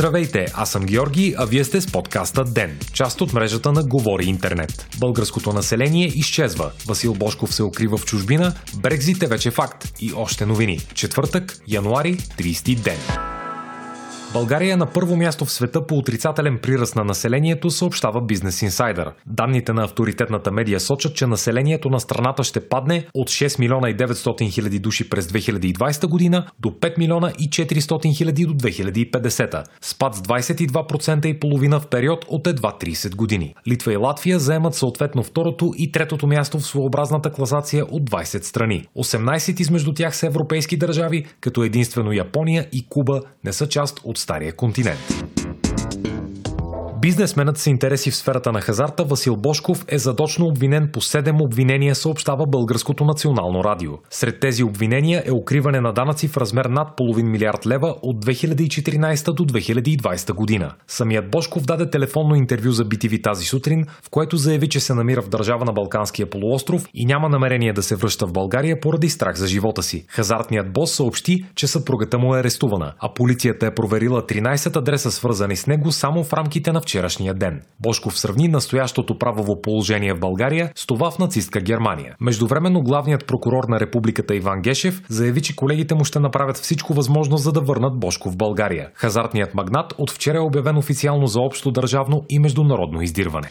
Здравейте, аз съм Георги, а вие сте с подкаста ДЕН, част от мрежата на Говори Интернет. Българското население изчезва. Васил Бошков се укрива в чужбина, Брекзит е вече факт и още новини. Четвъртък, януари, 30 ден. България е на първо място в света по отрицателен приръст на населението, съобщава Бизнес Инсайдър. Данните на авторитетната медия сочат, че населението на страната ще падне от 6 милиона и 900 хиляди души през 2020 година до 5 милиона и 400 хиляди до 2050. Спад с 22% и половина в период от едва 30 години. Литва и Латвия заемат съответно второто и третото място в своеобразната класация от 20 страни. 18 измежду тях са европейски държави, като единствено Япония и Куба не са част от estar é continente. Бизнесменът с интереси в сферата на хазарта Васил Бошков е задочно обвинен по 7 обвинения, съобщава Българското национално радио. Сред тези обвинения е укриване на данъци в размер над половин милиард лева от 2014 до 2020 година. Самият Бошков даде телефонно интервю за BTV тази сутрин, в което заяви, че се намира в държава на Балканския полуостров и няма намерение да се връща в България поради страх за живота си. Хазартният бос съобщи, че съпругата му е арестувана, а полицията е проверила 13 адреса свързани с него само в рамките на вчерашния ден. Бошков сравни настоящото правово положение в България с това в нацистка Германия. Междувременно главният прокурор на републиката Иван Гешев заяви, че колегите му ще направят всичко възможно за да върнат Бошков в България. Хазартният магнат от вчера е обявен официално за общо държавно и международно издирване.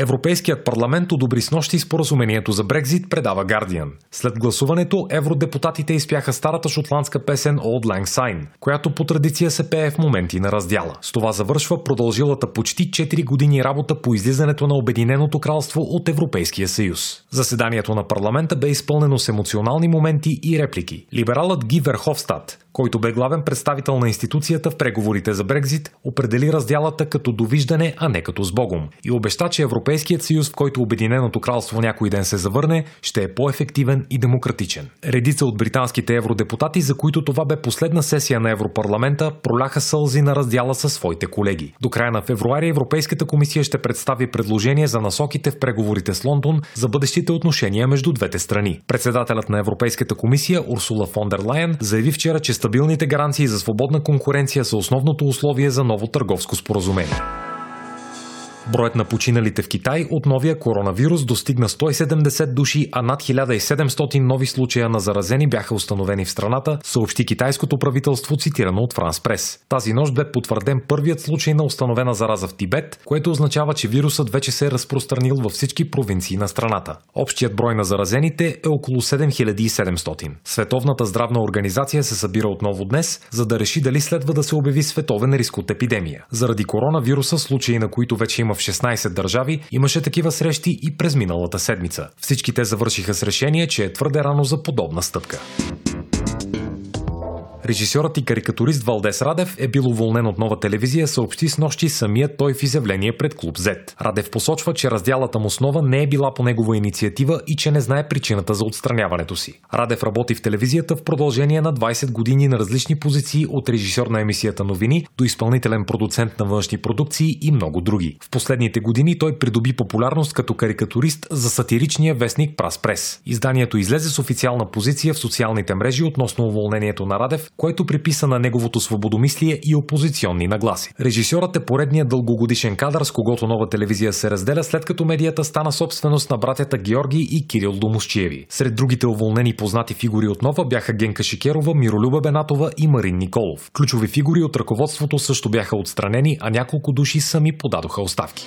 Европейският парламент одобри с нощи споразумението за Брекзит, предава Guardian. След гласуването, евродепутатите изпяха старата шотландска песен Old Lang Syne, която по традиция се пее в моменти на раздяла. С това завършва продължилата почти 4 години работа по излизането на Обединеното кралство от Европейския съюз. Заседанието на парламента бе изпълнено с емоционални моменти и реплики. Либералът Ги Верховстат, който бе главен представител на институцията в преговорите за Брекзит, определи раздялата като довиждане, а не като с Богом и обеща, че Европейският съюз, в който Обединеното кралство някой ден се завърне, ще е по-ефективен и демократичен. Редица от британските евродепутати, за които това бе последна сесия на Европарламента, проляха сълзи на раздяла със своите колеги. До края на февруари Европейската комисия ще представи предложение за насоките в преговорите с Лондон за бъдещите отношения между двете страни. Председателят на Европейската комисия Урсула фон дер Лайен заяви вчера, че стабилните гаранции за свободна конкуренция са основното условие за ново търговско споразумение. Броят на починалите в Китай от новия коронавирус достигна 170 души, а над 1700 нови случая на заразени бяха установени в страната, съобщи китайското правителство, цитирано от Франс Прес. Тази нощ бе потвърден първият случай на установена зараза в Тибет, което означава, че вирусът вече се е разпространил във всички провинции на страната. Общият брой на заразените е около 7700. Световната здравна организация се събира отново днес, за да реши дали следва да се обяви световен риск от епидемия. Заради коронавируса, случаи на които вече има в 16 държави, имаше такива срещи и през миналата седмица. Всички те завършиха с решение, че е твърде рано за подобна стъпка. Режисьорът и карикатурист Валдес Радев е бил уволнен от нова телевизия, съобщи с нощи самият той в изявление пред Клуб Z. Радев посочва, че разделата му основа не е била по негова инициатива и че не знае причината за отстраняването си. Радев работи в телевизията в продължение на 20 години на различни позиции от режисьор на емисията новини до изпълнителен продуцент на външни продукции и много други. В последните години той придоби популярност като карикатурист за сатиричния вестник Прас Прес. Изданието излезе с официална позиция в социалните мрежи относно уволнението на Радев, което приписа на неговото свободомислие и опозиционни нагласи. Режисьорът е поредният дългогодишен кадър, с когото нова телевизия се разделя, след като медията стана собственост на братята Георги и Кирил Домощиеви. Сред другите уволнени познати фигури от нова бяха Генка Шикерова, Миролюба Бенатова и Марин Николов. Ключови фигури от ръководството също бяха отстранени, а няколко души сами подадоха оставки.